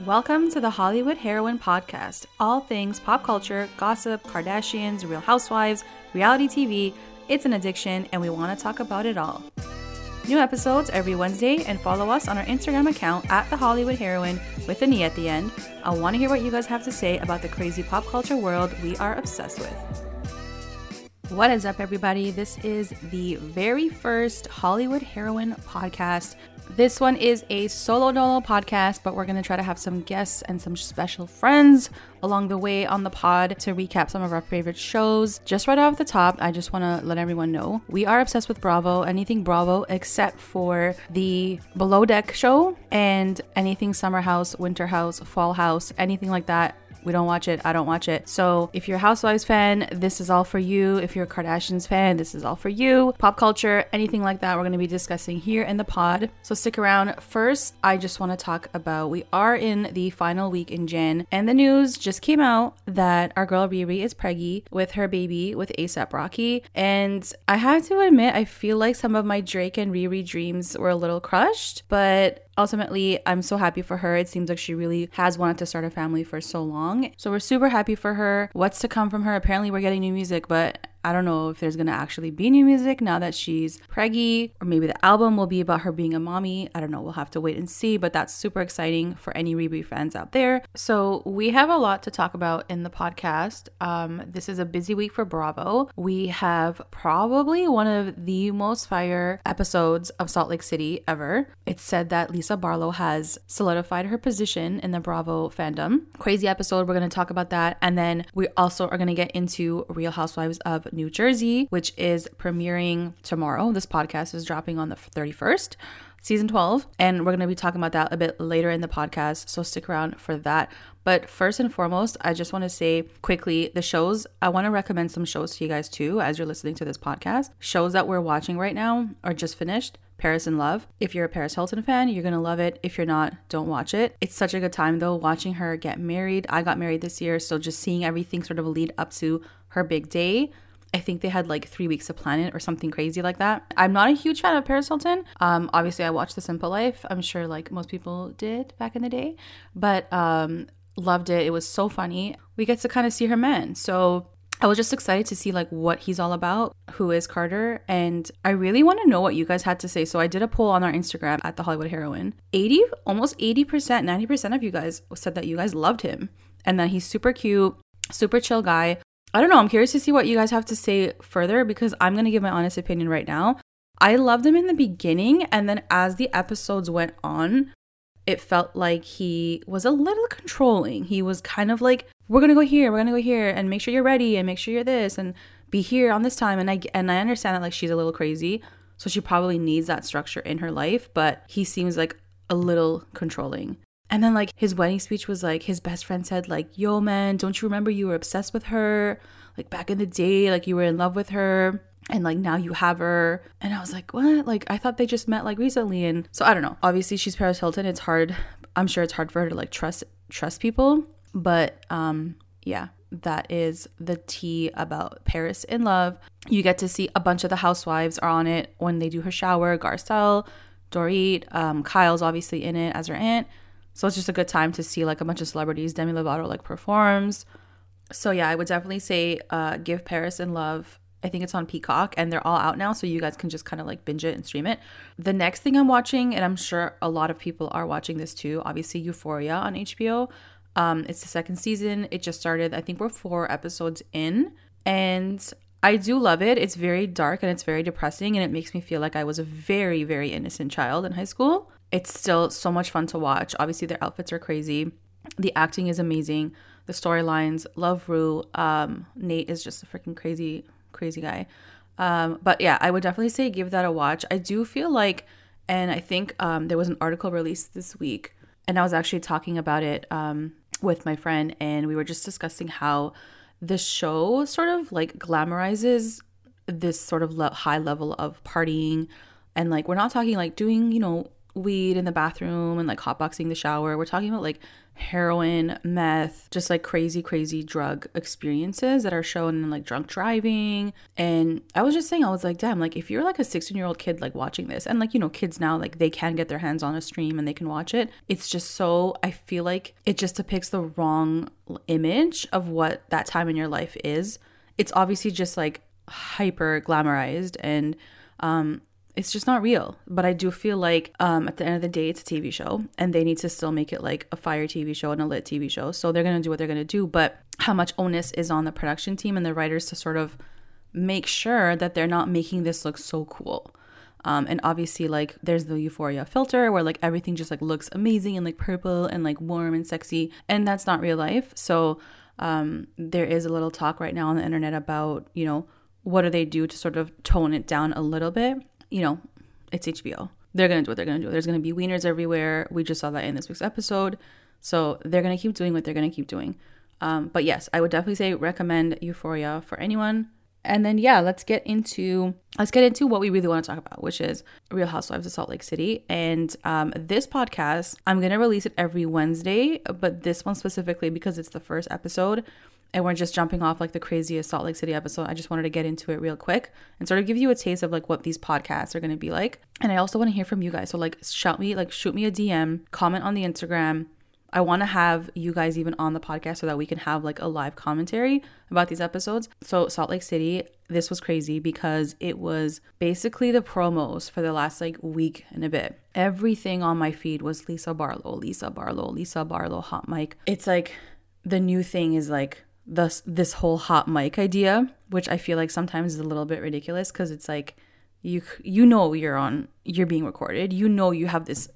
Welcome to the Hollywood Heroine Podcast. All things pop culture, gossip, Kardashians, real housewives, reality TV. It's an addiction, and we want to talk about it all. New episodes every Wednesday, and follow us on our Instagram account at the Hollywood Heroine with an E at the end. I want to hear what you guys have to say about the crazy pop culture world we are obsessed with. What is up, everybody? This is the very first Hollywood Heroine podcast. This one is a solo dolo podcast, but we're going to try to have some guests and some special friends along the way on the pod to recap some of our favorite shows. Just right off the top, I just want to let everyone know we are obsessed with Bravo, anything Bravo except for the Below Deck show and anything Summer House, Winter House, Fall House, anything like that we don't watch it. I don't watch it. So if you're a Housewives fan, this is all for you. If you're a Kardashians fan, this is all for you. Pop culture, anything like that, we're going to be discussing here in the pod. So stick around. First, I just want to talk about we are in the final week in Jan, and the news just came out that our girl Riri is preggy with her baby with ASAP Rocky. And I have to admit, I feel like some of my Drake and Riri dreams were a little crushed, but ultimately, I'm so happy for her. It seems like she really has wanted to start a family for so long. So we're super happy for her. What's to come from her? Apparently, we're getting new music, but I don't know if there's gonna actually be new music now that she's preggy, or maybe the album will be about her being a mommy. I don't know. We'll have to wait and see, but that's super exciting for any Riri fans out there. So we have a lot to talk about in the podcast. Um, this is a busy week for Bravo. We have probably one of the most fire episodes of Salt Lake City ever. It's said that Lisa Barlow has solidified her position in the Bravo fandom. Crazy episode. We're gonna talk about that, and then we also are gonna get into Real Housewives of New Jersey, which is premiering tomorrow. This podcast is dropping on the 31st season 12 and we're going to be talking about that a bit later in the podcast so stick around for that but first and foremost i just want to say quickly the shows i want to recommend some shows to you guys too as you're listening to this podcast shows that we're watching right now are just finished Paris in Love. If you're a Paris Hilton fan, you're gonna love it. If you're not, don't watch it. It's such a good time though, watching her get married. I got married this year, so just seeing everything sort of lead up to her big day I think they had like three weeks to plan it or something crazy like that. I'm not a huge fan of Paris Hilton. Um, obviously, I watched The Simple Life. I'm sure like most people did back in the day, but um, loved it. It was so funny. We get to kind of see her man. So I was just excited to see like what he's all about, who is Carter, and I really want to know what you guys had to say. So I did a poll on our Instagram at the Hollywood Heroine. 80, almost 80%, 90% of you guys said that you guys loved him and that he's super cute, super chill guy. I don't know. I'm curious to see what you guys have to say further because I'm going to give my honest opinion right now. I loved him in the beginning, and then as the episodes went on, it felt like he was a little controlling. He was kind of like, "We're gonna go here, we're gonna go here, and make sure you're ready, and make sure you're this, and be here on this time." And I and I understand that like she's a little crazy, so she probably needs that structure in her life. But he seems like a little controlling. And then like his wedding speech was like his best friend said like, "Yo man, don't you remember you were obsessed with her? Like back in the day, like you were in love with her." And like now you have her. And I was like, what? Like I thought they just met like recently. And so I don't know. Obviously she's Paris Hilton. It's hard. I'm sure it's hard for her to like trust trust people. But um yeah, that is the tea about Paris in Love. You get to see a bunch of the housewives are on it when they do her shower. Garcelle, Dorit, um, Kyle's obviously in it as her aunt. So it's just a good time to see like a bunch of celebrities. Demi Lovato like performs. So yeah, I would definitely say uh, give Paris in Love. I think it's on Peacock and they're all out now, so you guys can just kind of like binge it and stream it. The next thing I'm watching, and I'm sure a lot of people are watching this too, obviously Euphoria on HBO. Um, it's the second season. It just started. I think we're four episodes in, and I do love it. It's very dark and it's very depressing, and it makes me feel like I was a very, very innocent child in high school. It's still so much fun to watch. Obviously, their outfits are crazy. The acting is amazing. The storylines, love Rue. Um, Nate is just a freaking crazy, crazy guy. Um, but yeah, I would definitely say give that a watch. I do feel like, and I think um, there was an article released this week, and I was actually talking about it um, with my friend, and we were just discussing how the show sort of like glamorizes this sort of le- high level of partying. And like, we're not talking like doing, you know, weed in the bathroom and like hotboxing the shower. We're talking about like heroin, meth, just like crazy, crazy drug experiences that are shown in like drunk driving. And I was just saying, I was like, damn, like if you're like a 16 year old kid like watching this, and like, you know, kids now, like they can get their hands on a stream and they can watch it. It's just so, I feel like it just depicts the wrong image of what that time in your life is. It's obviously just like hyper glamorized and um it's just not real. But I do feel like um, at the end of the day, it's a TV show, and they need to still make it like a fire TV show and a lit TV show. So they're gonna do what they're gonna do. But how much onus is on the production team and the writers to sort of make sure that they're not making this look so cool. Um, and obviously, like, there's the Euphoria filter where like everything just like looks amazing and like purple and like warm and sexy, and that's not real life. So um, there is a little talk right now on the internet about you know what do they do to sort of tone it down a little bit you know, it's HBO. They're going to do what they're going to do. There's going to be wieners everywhere. We just saw that in this week's episode. So they're going to keep doing what they're going to keep doing. Um, but yes, I would definitely say recommend Euphoria for anyone. And then yeah, let's get into let's get into what we really want to talk about, which is Real Housewives of Salt Lake City. And um, this podcast, I'm gonna release it every Wednesday, but this one specifically because it's the first episode and we're just jumping off like the craziest Salt Lake City episode. I just wanted to get into it real quick and sort of give you a taste of like what these podcasts are going to be like. And I also want to hear from you guys. So like shout me, like shoot me a DM, comment on the Instagram. I want to have you guys even on the podcast so that we can have like a live commentary about these episodes. So Salt Lake City, this was crazy because it was basically the promos for the last like week and a bit. Everything on my feed was Lisa Barlow, Lisa Barlow, Lisa Barlow hot mic. It's like the new thing is like this this whole hot mic idea, which I feel like sometimes is a little bit ridiculous because it's like you you know you're on you're being recorded. You know you have this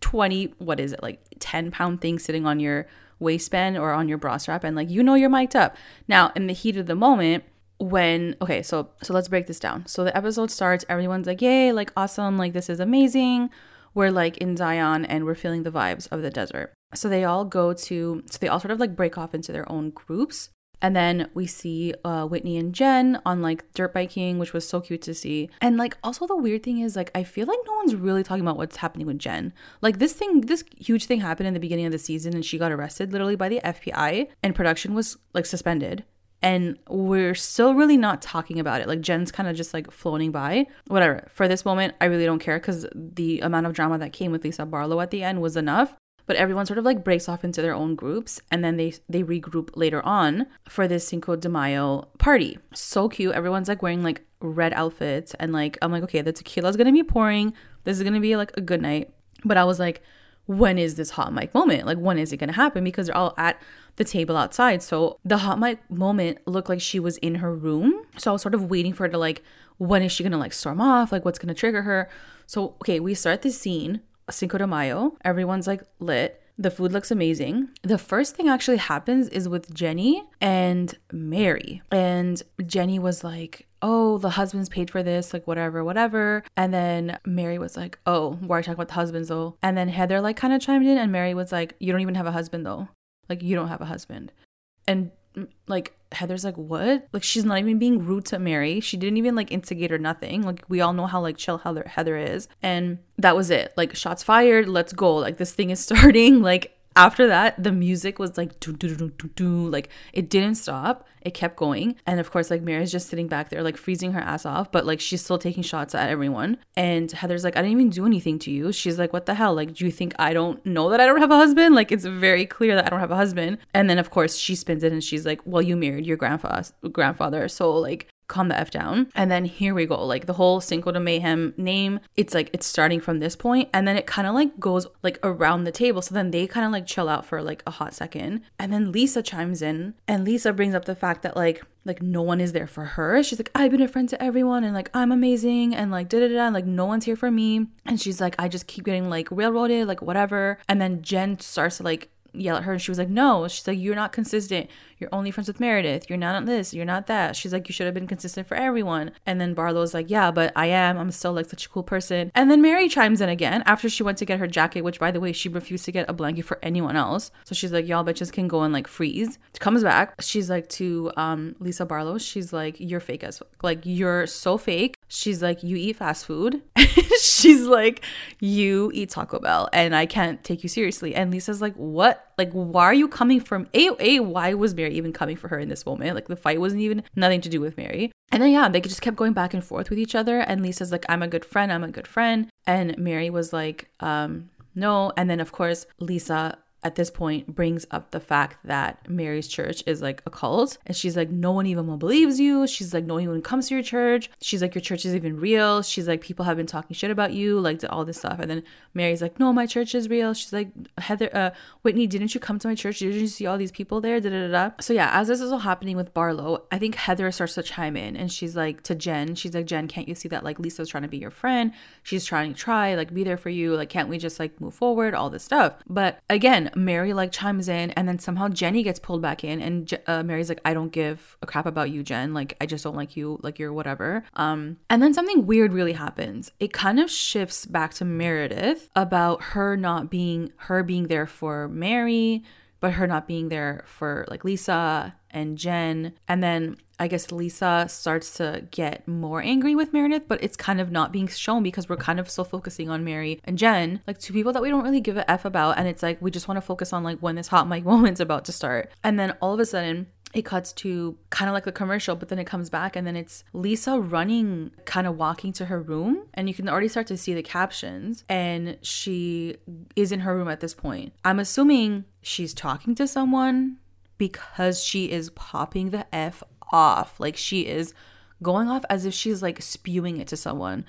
20 what is it like 10 pound thing sitting on your waistband or on your bra strap and like you know you're mic'd up. Now, in the heat of the moment, when okay, so so let's break this down. So the episode starts, everyone's like, "Yay, like awesome, like this is amazing." We're like in Zion and we're feeling the vibes of the desert. So they all go to so they all sort of like break off into their own groups and then we see uh, Whitney and Jen on like dirt biking, which was so cute to see. And like also the weird thing is like I feel like no one's really talking about what's happening with Jen. Like this thing, this huge thing happened in the beginning of the season, and she got arrested literally by the FBI, and production was like suspended. And we're still really not talking about it. Like Jen's kind of just like floating by. Whatever. For this moment, I really don't care because the amount of drama that came with Lisa Barlow at the end was enough but everyone sort of like breaks off into their own groups and then they they regroup later on for this Cinco de Mayo party. So cute. Everyone's like wearing like red outfits and like I'm like, okay, the tequila's gonna be pouring. This is gonna be like a good night. But I was like, when is this hot mic moment? Like when is it gonna happen? Because they're all at the table outside. So the hot mic moment looked like she was in her room. So I was sort of waiting for her to like, when is she gonna like storm off? Like what's gonna trigger her? So okay, we start the scene Cinco de Mayo. Everyone's like lit. The food looks amazing. The first thing actually happens is with Jenny and Mary. And Jenny was like, Oh, the husband's paid for this, like whatever, whatever. And then Mary was like, Oh, why are you talking about the husbands though? And then Heather like kind of chimed in and Mary was like, You don't even have a husband though. Like you don't have a husband. And like Heather's like, what? Like she's not even being rude to Mary. She didn't even like instigate or nothing. Like we all know how like chill Heather Heather is. And that was it. Like shots fired, let's go. Like this thing is starting. Like after that, the music was like do do do do do like it didn't stop. It kept going. And of course, like Mary's just sitting back there, like freezing her ass off, but like she's still taking shots at everyone. And Heather's like, I didn't even do anything to you. She's like, What the hell? Like, do you think I don't know that I don't have a husband? Like, it's very clear that I don't have a husband. And then of course she spins it and she's like, Well, you married your grandfather grandfather. So like calm the F down. And then here we go. Like the whole Cinco de Mayhem name, it's like it's starting from this point and then it kind of like goes like around the table. So then they kind of like chill out for like a hot second. And then Lisa chimes in and Lisa brings up the fact that like like no one is there for her. She's like, I've been a friend to everyone and like I'm amazing and like da da da like no one's here for me. And she's like, I just keep getting like railroaded, like whatever. And then Jen starts to like yell at her and she was like, No. She's like, You're not consistent. You're only friends with Meredith. You're not this. You're not that. She's like, You should have been consistent for everyone. And then Barlow's like, Yeah, but I am. I'm still like such a cool person. And then Mary chimes in again after she went to get her jacket, which by the way, she refused to get a blanket for anyone else. So she's like, Y'all bitches can go and like freeze. Comes back. She's like to um Lisa Barlow, she's like, You're fake as like you're so fake. She's like, You eat fast food. she's like, You eat Taco Bell and I can't take you seriously. And Lisa's like, What? Like, why are you coming from A A? Why was Mary even coming for her in this moment? Like the fight wasn't even nothing to do with Mary. And then yeah, they just kept going back and forth with each other. And Lisa's like, I'm a good friend, I'm a good friend. And Mary was like, um, no. And then of course Lisa at this point brings up the fact that Mary's church is like a cult. And she's like, no one even believes you. She's like, no one even comes to your church. She's like, your church is even real. She's like, people have been talking shit about you, like all this stuff. And then Mary's like, no, my church is real. She's like, Heather, uh, Whitney, didn't you come to my church? Didn't you see all these people there? Da, da, da, da. So yeah, as this is all happening with Barlow, I think Heather starts to chime in and she's like to Jen, she's like, Jen, can't you see that like Lisa's trying to be your friend? She's trying to try, like be there for you. Like, can't we just like move forward? All this stuff. But again, Mary like chimes in and then somehow Jenny gets pulled back in and uh, Mary's like I don't give a crap about you Jen. Like I just don't like you. Like you're whatever. Um and then something weird really happens. It kind of shifts back to Meredith about her not being her being there for Mary but her not being there for like Lisa and Jen and then I guess Lisa starts to get more angry with Meredith, but it's kind of not being shown because we're kind of still focusing on Mary and Jen, like two people that we don't really give a F about. And it's like we just want to focus on like when this hot mic moment's about to start. And then all of a sudden, it cuts to kind of like the commercial, but then it comes back and then it's Lisa running, kind of walking to her room. And you can already start to see the captions. And she is in her room at this point. I'm assuming she's talking to someone because she is popping the F off. Like she is going off as if she's like spewing it to someone.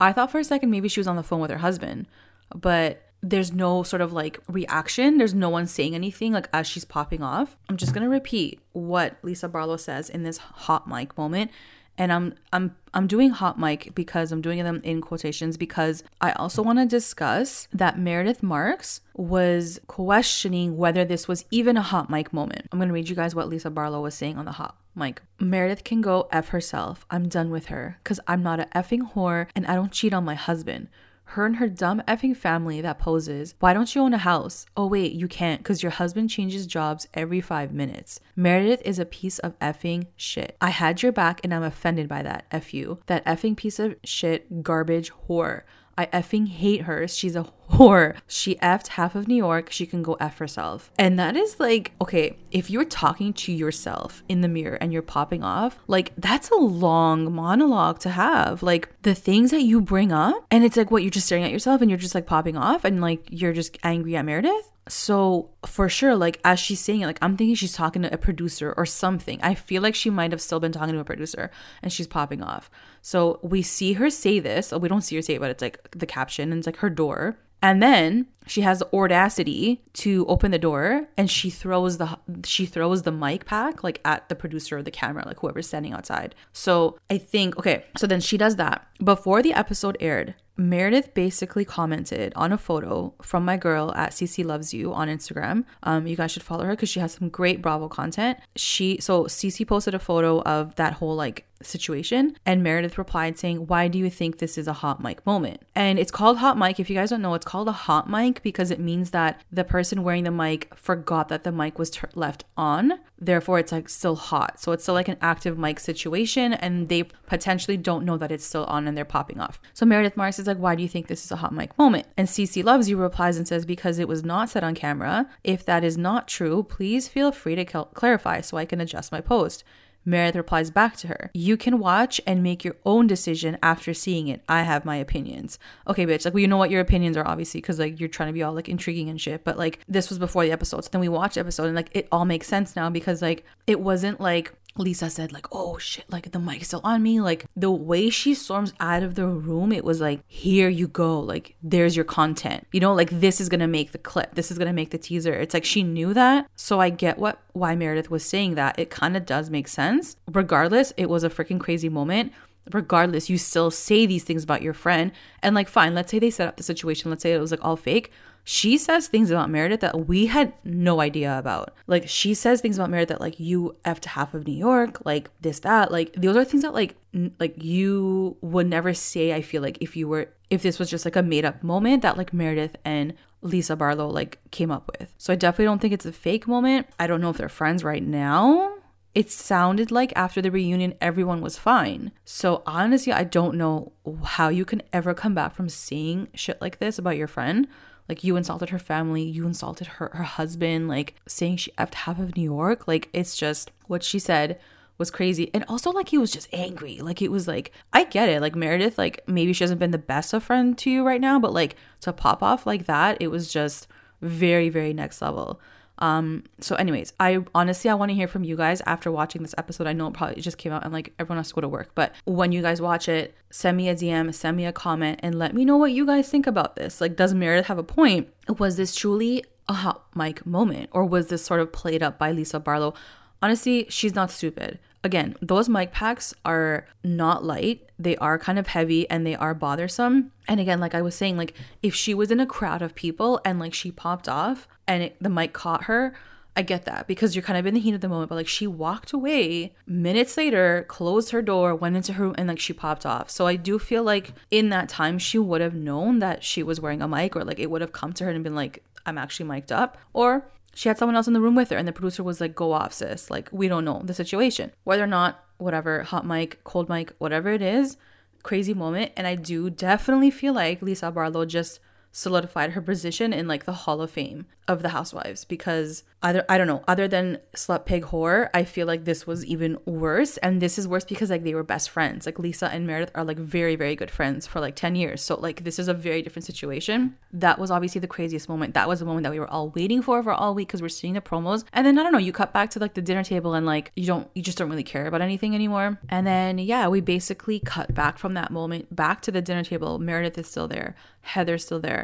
I thought for a second maybe she was on the phone with her husband, but there's no sort of like reaction. There's no one saying anything like as she's popping off. I'm just gonna repeat what Lisa Barlow says in this hot mic moment and I'm I'm I'm doing hot mic because I'm doing them in quotations because I also want to discuss that Meredith Marks was questioning whether this was even a hot mic moment. I'm to read you guys what Lisa Barlow was saying on the hot mic. Meredith can go F herself. I'm done with her cuz I'm not a effing whore and I don't cheat on my husband her and her dumb effing family that poses, why don't you own a house? Oh, wait, you can't because your husband changes jobs every five minutes. Meredith is a piece of effing shit. I had your back and I'm offended by that. F you. That effing piece of shit, garbage whore. I effing hate her. She's a whore. She effed half of New York. She can go F herself. And that is like, okay, if you're talking to yourself in the mirror and you're popping off, like that's a long monologue to have. Like the things that you bring up, and it's like what you're just staring at yourself and you're just like popping off and like you're just angry at Meredith. So for sure, like as she's saying it, like I'm thinking she's talking to a producer or something. I feel like she might have still been talking to a producer and she's popping off. So we see her say this. We don't see her say it, but it's like the caption and it's like her door. And then she has the audacity to open the door and she throws the she throws the mic pack like at the producer or the camera, like whoever's standing outside. So I think okay, so then she does that. Before the episode aired, Meredith basically commented on a photo from my girl at CC Loves You on Instagram. Um, you guys should follow her because she has some great Bravo content. She so CC posted a photo of that whole like situation and Meredith replied saying, "Why do you think this is a hot mic moment?" And it's called hot mic. If you guys don't know, it's called a hot mic because it means that the person wearing the mic forgot that the mic was left on. Therefore, it's like still hot. So it's still like an active mic situation and they potentially don't know that it's still on and they're popping off. So Meredith Marks is like, Why do you think this is a hot mic moment? And CC Loves You replies and says, Because it was not said on camera. If that is not true, please feel free to clarify so I can adjust my post. Meredith replies back to her, You can watch and make your own decision after seeing it. I have my opinions. Okay, bitch. Like, well, you know what your opinions are, obviously, because, like, you're trying to be all, like, intriguing and shit. But, like, this was before the episode. So then we watched episode and, like, it all makes sense now because, like, it wasn't like Lisa said, like, oh shit, like the mic's still on me. Like the way she storms out of the room, it was like, here you go. Like, there's your content. You know, like this is gonna make the clip. This is gonna make the teaser. It's like she knew that. So I get what why Meredith was saying that. It kind of does make sense. Regardless, it was a freaking crazy moment regardless, you still say these things about your friend. And like, fine, let's say they set up the situation. Let's say it was like all fake she says things about Meredith that we had no idea about. Like she says things about Meredith that like you effed half of New York, like this, that. Like those are things that like n- like you would never say, I feel like if you were if this was just like a made up moment that like Meredith and Lisa Barlow like came up with. So I definitely don't think it's a fake moment. I don't know if they're friends right now. It sounded like after the reunion everyone was fine. So honestly, I don't know how you can ever come back from seeing shit like this about your friend. Like you insulted her family, you insulted her her husband, like saying she effed half of New York. Like it's just what she said was crazy. And also like he was just angry. Like it was like I get it. Like Meredith, like maybe she hasn't been the best of friend to you right now, but like to pop off like that, it was just very, very next level. Um, so anyways, I honestly I want to hear from you guys after watching this episode. I know it probably just came out and like everyone has to go to work, but when you guys watch it, send me a DM, send me a comment, and let me know what you guys think about this. Like, does Meredith have a point? Was this truly a hot mic moment, or was this sort of played up by Lisa Barlow? Honestly, she's not stupid. Again, those mic packs are not light. They are kind of heavy and they are bothersome. And again, like I was saying, like if she was in a crowd of people and like she popped off and it, the mic caught her, I get that because you're kind of in the heat of the moment, but like she walked away minutes later, closed her door, went into her room, and like she popped off. So I do feel like in that time she would have known that she was wearing a mic, or like it would have come to her and been like, I'm actually mic'd up. Or she had someone else in the room with her, and the producer was like, Go off, sis. Like, we don't know the situation. Whether or not, whatever, hot mic, cold mic, whatever it is, crazy moment. And I do definitely feel like Lisa Barlow just solidified her position in like the Hall of Fame of the housewives because either I don't know, other than slut pig whore, I feel like this was even worse. And this is worse because like they were best friends. Like Lisa and Meredith are like very, very good friends for like 10 years. So like this is a very different situation. That was obviously the craziest moment. That was the moment that we were all waiting for for all week because we're seeing the promos. And then I don't know, you cut back to like the dinner table and like you don't you just don't really care about anything anymore. And then yeah, we basically cut back from that moment back to the dinner table. Meredith is still there. Heather's still there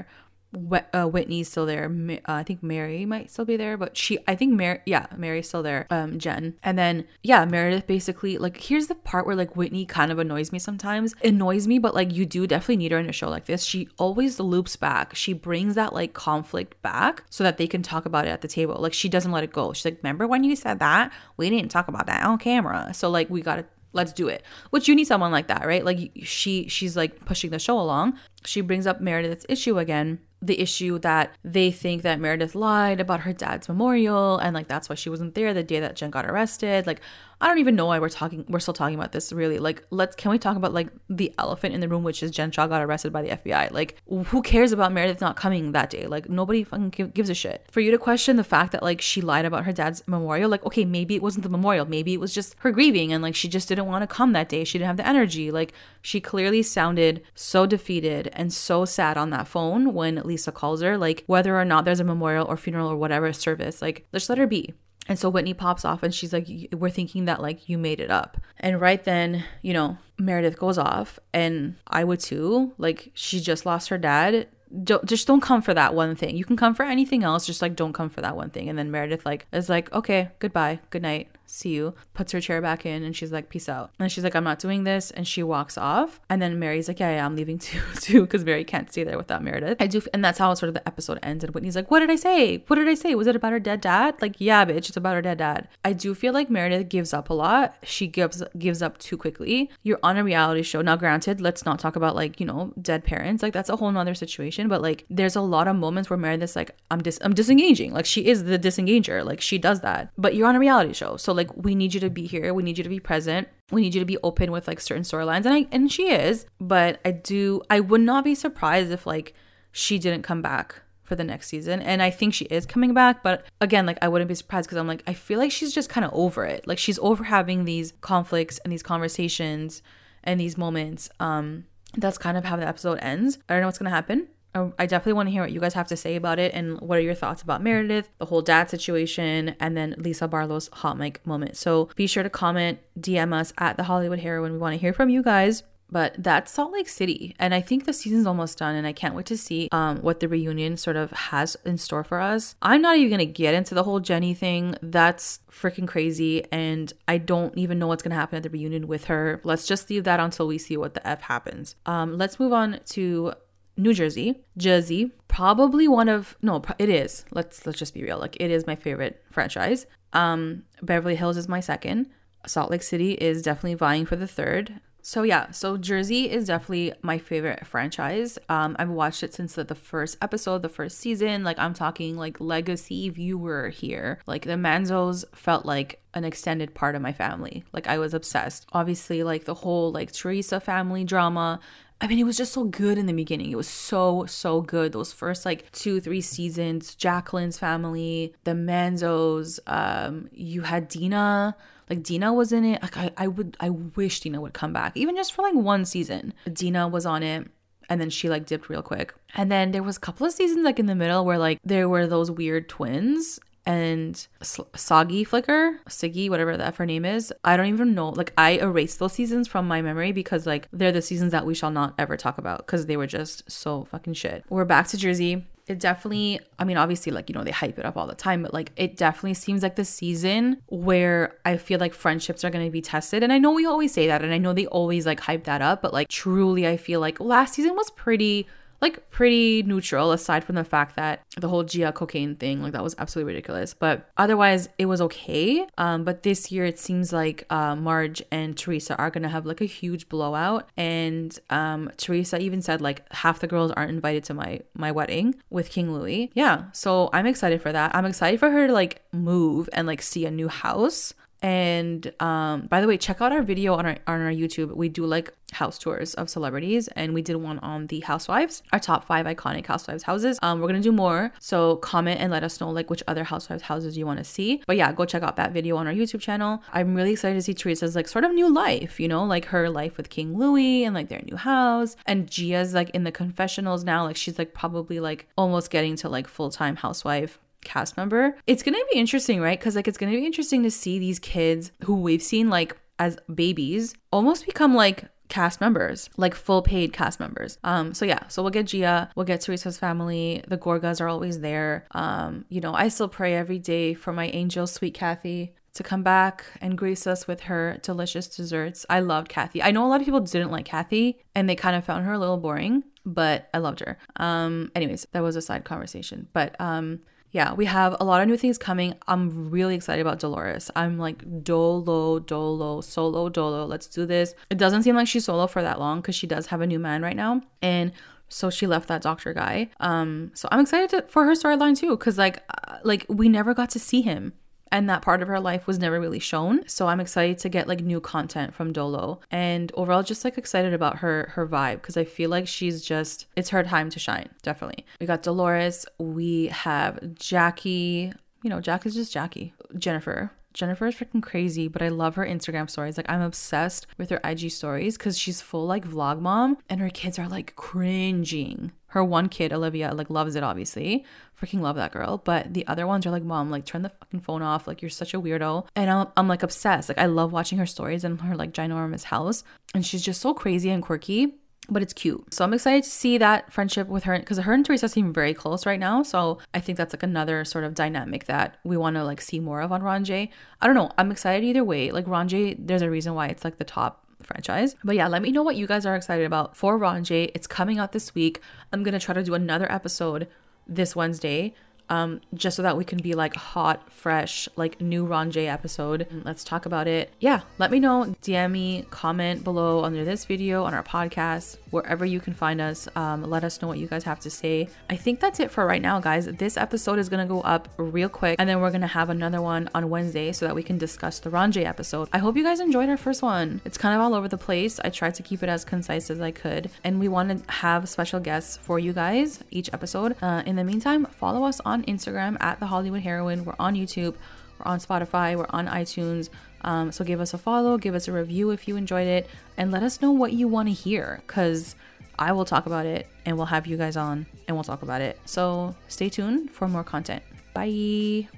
uh, Whitney's still there. Uh, I think Mary might still be there, but she, I think Mary, yeah, Mary's still there. Um, Jen, and then yeah, Meredith basically like here's the part where like Whitney kind of annoys me sometimes. Annoys me, but like you do definitely need her in a show like this. She always loops back. She brings that like conflict back so that they can talk about it at the table. Like she doesn't let it go. She's like, remember when you said that? We didn't talk about that on camera. So like we gotta let's do it. Which you need someone like that right? Like she she's like pushing the show along. She brings up meredith's issue again. The issue that they think that Meredith lied about her dad's memorial and like that's why she wasn't there the day that Jen got arrested. Like I don't even know why we're talking we're still talking about this really. Like let's can we talk about like the elephant in the room which is Jen Shah got arrested by the FBI. Like who cares about Meredith not coming that day? Like nobody fucking gives a shit. For you to question the fact that like she lied about her dad's memorial, like okay, maybe it wasn't the memorial, maybe it was just her grieving and like she just didn't want to come that day. She didn't have the energy. Like she clearly sounded so defeated and so sad on that phone when Lisa calls her, like whether or not there's a memorial or funeral or whatever service, like just let her be. And so Whitney pops off and she's like, We're thinking that like you made it up. And right then, you know, Meredith goes off and I would too. Like she just lost her dad. Don't, just don't come for that one thing. You can come for anything else, just like don't come for that one thing. And then Meredith like is like, okay, goodbye, good night see you, puts her chair back in, and she's like, peace out. And she's like, I'm not doing this. And she walks off. And then Mary's like, yeah, yeah, I'm leaving too, too, because Mary can't stay there without Meredith. I do, and that's how sort of the episode ends. And Whitney's like, what did I say? What did I say? Was it about her dead dad? Like, yeah, bitch, it's about her dead dad. I do feel like Meredith gives up a lot. She gives gives up too quickly. You're on a reality show. Now, granted, let's not talk about like, you know, dead parents. Like that's a whole nother situation. But like there's a lot of moments where Meredith's like, I'm dis I'm disengaging. Like she is the disengager. Like she does that. But you're on a reality show. So like we need you to be here. We need you to be present. We need you to be open with like certain storylines. And I and she is, but I do I would not be surprised if like she didn't come back for the next season. And I think she is coming back, but again, like I wouldn't be surprised because I'm like I feel like she's just kind of over it. Like she's over having these conflicts and these conversations and these moments. Um that's kind of how the episode ends. I don't know what's to happen. I definitely want to hear what you guys have to say about it and what are your thoughts about Meredith, the whole dad situation, and then Lisa Barlow's hot mic moment. So be sure to comment, DM us at the Hollywood Heroine. We want to hear from you guys. But that's Salt Lake City. And I think the season's almost done, and I can't wait to see um, what the reunion sort of has in store for us. I'm not even gonna get into the whole Jenny thing. That's freaking crazy. And I don't even know what's gonna happen at the reunion with her. Let's just leave that until we see what the F happens. Um, let's move on to New Jersey, Jersey, probably one of no, it is. Let's let's just be real. Like it is my favorite franchise. Um, Beverly Hills is my second. Salt Lake City is definitely vying for the third. So yeah, so Jersey is definitely my favorite franchise. Um, I've watched it since the, the first episode, the first season. Like I'm talking like legacy viewer here. Like the Manzos felt like an extended part of my family. Like I was obsessed. Obviously, like the whole like Teresa family drama. I mean, it was just so good in the beginning. It was so, so good. Those first like two, three seasons, Jacqueline's family, the Manzos, um, you had Dina like Dina was in it. Like I, I would I wish Dina would come back. Even just for like one season. Dina was on it and then she like dipped real quick. And then there was a couple of seasons like in the middle where like there were those weird twins and Soggy Flicker, Siggy, whatever that her name is. I don't even know. Like I erased those seasons from my memory because like they're the seasons that we shall not ever talk about because they were just so fucking shit. We're back to Jersey it definitely i mean obviously like you know they hype it up all the time but like it definitely seems like the season where i feel like friendships are going to be tested and i know we always say that and i know they always like hype that up but like truly i feel like last season was pretty like pretty neutral aside from the fact that the whole Gia cocaine thing, like that was absolutely ridiculous. But otherwise, it was okay. Um, but this year, it seems like uh, Marge and Teresa are gonna have like a huge blowout. And um, Teresa even said like half the girls aren't invited to my my wedding with King Louis. Yeah, so I'm excited for that. I'm excited for her to like move and like see a new house. And um, by the way, check out our video on our on our YouTube. We do like house tours of celebrities, and we did one on the housewives, our top five iconic housewives houses. Um, we're gonna do more, so comment and let us know like which other housewives houses you want to see. But yeah, go check out that video on our YouTube channel. I'm really excited to see Teresa's like sort of new life, you know, like her life with King Louis and like their new house. And Gia's like in the confessionals now, like she's like probably like almost getting to like full time housewife cast member. It's going to be interesting, right? Because like it's going to be interesting to see these kids who we've seen like as babies almost become like cast members, like full paid cast members. Um, so yeah, so we'll get Gia, we'll get Teresa's family. The Gorgas are always there. Um, you know, I still pray every day for my angel, sweet Kathy, to come back and grace us with her delicious desserts. I loved Kathy. I know a lot of people didn't like Kathy and they kind of found her a little boring, but I loved her. Um, anyways, that was a side conversation. But um, yeah, we have a lot of new things coming. I'm really excited about Dolores. I'm like dolo, dolo, solo, dolo. Let's do this. It doesn't seem like she's solo for that long because she does have a new man right now. And so she left that doctor guy. Um, so I'm excited to, for her storyline too, because like, uh, like we never got to see him and that part of her life was never really shown. So I'm excited to get like new content from Dolo and overall just like excited about her her vibe because I feel like she's just it's her time to shine, definitely. We got Dolores, we have Jackie, you know, Jack is just Jackie. Jennifer, Jennifer is freaking crazy, but I love her Instagram stories. Like I'm obsessed with her IG stories because she's full like vlog mom and her kids are like cringing. Her one kid, Olivia, like loves it obviously. Freaking love that girl. But the other ones are like, Mom, like turn the fucking phone off. Like you're such a weirdo. And I'm, I'm like obsessed. Like I love watching her stories and her like ginormous house. And she's just so crazy and quirky but it's cute. So I'm excited to see that friendship with her because her and Teresa seem very close right now. So I think that's like another sort of dynamic that we want to like see more of on Ranjay. I don't know. I'm excited either way. Like Ranjay, there's a reason why it's like the top franchise. But yeah, let me know what you guys are excited about for Ranjay. It's coming out this week. I'm gonna try to do another episode this Wednesday um, just so that we can be like hot, fresh, like new Ranjay episode. Let's talk about it. Yeah, let me know. DM me, comment below under this video on our podcast, wherever you can find us. Um, let us know what you guys have to say. I think that's it for right now, guys. This episode is gonna go up real quick, and then we're gonna have another one on Wednesday so that we can discuss the Ranjay episode. I hope you guys enjoyed our first one. It's kind of all over the place. I tried to keep it as concise as I could, and we want to have special guests for you guys each episode. Uh, in the meantime, follow us on on Instagram at the Hollywood Heroine. We're on YouTube. We're on Spotify. We're on iTunes. Um, so give us a follow, give us a review if you enjoyed it, and let us know what you want to hear because I will talk about it and we'll have you guys on and we'll talk about it. So stay tuned for more content. Bye.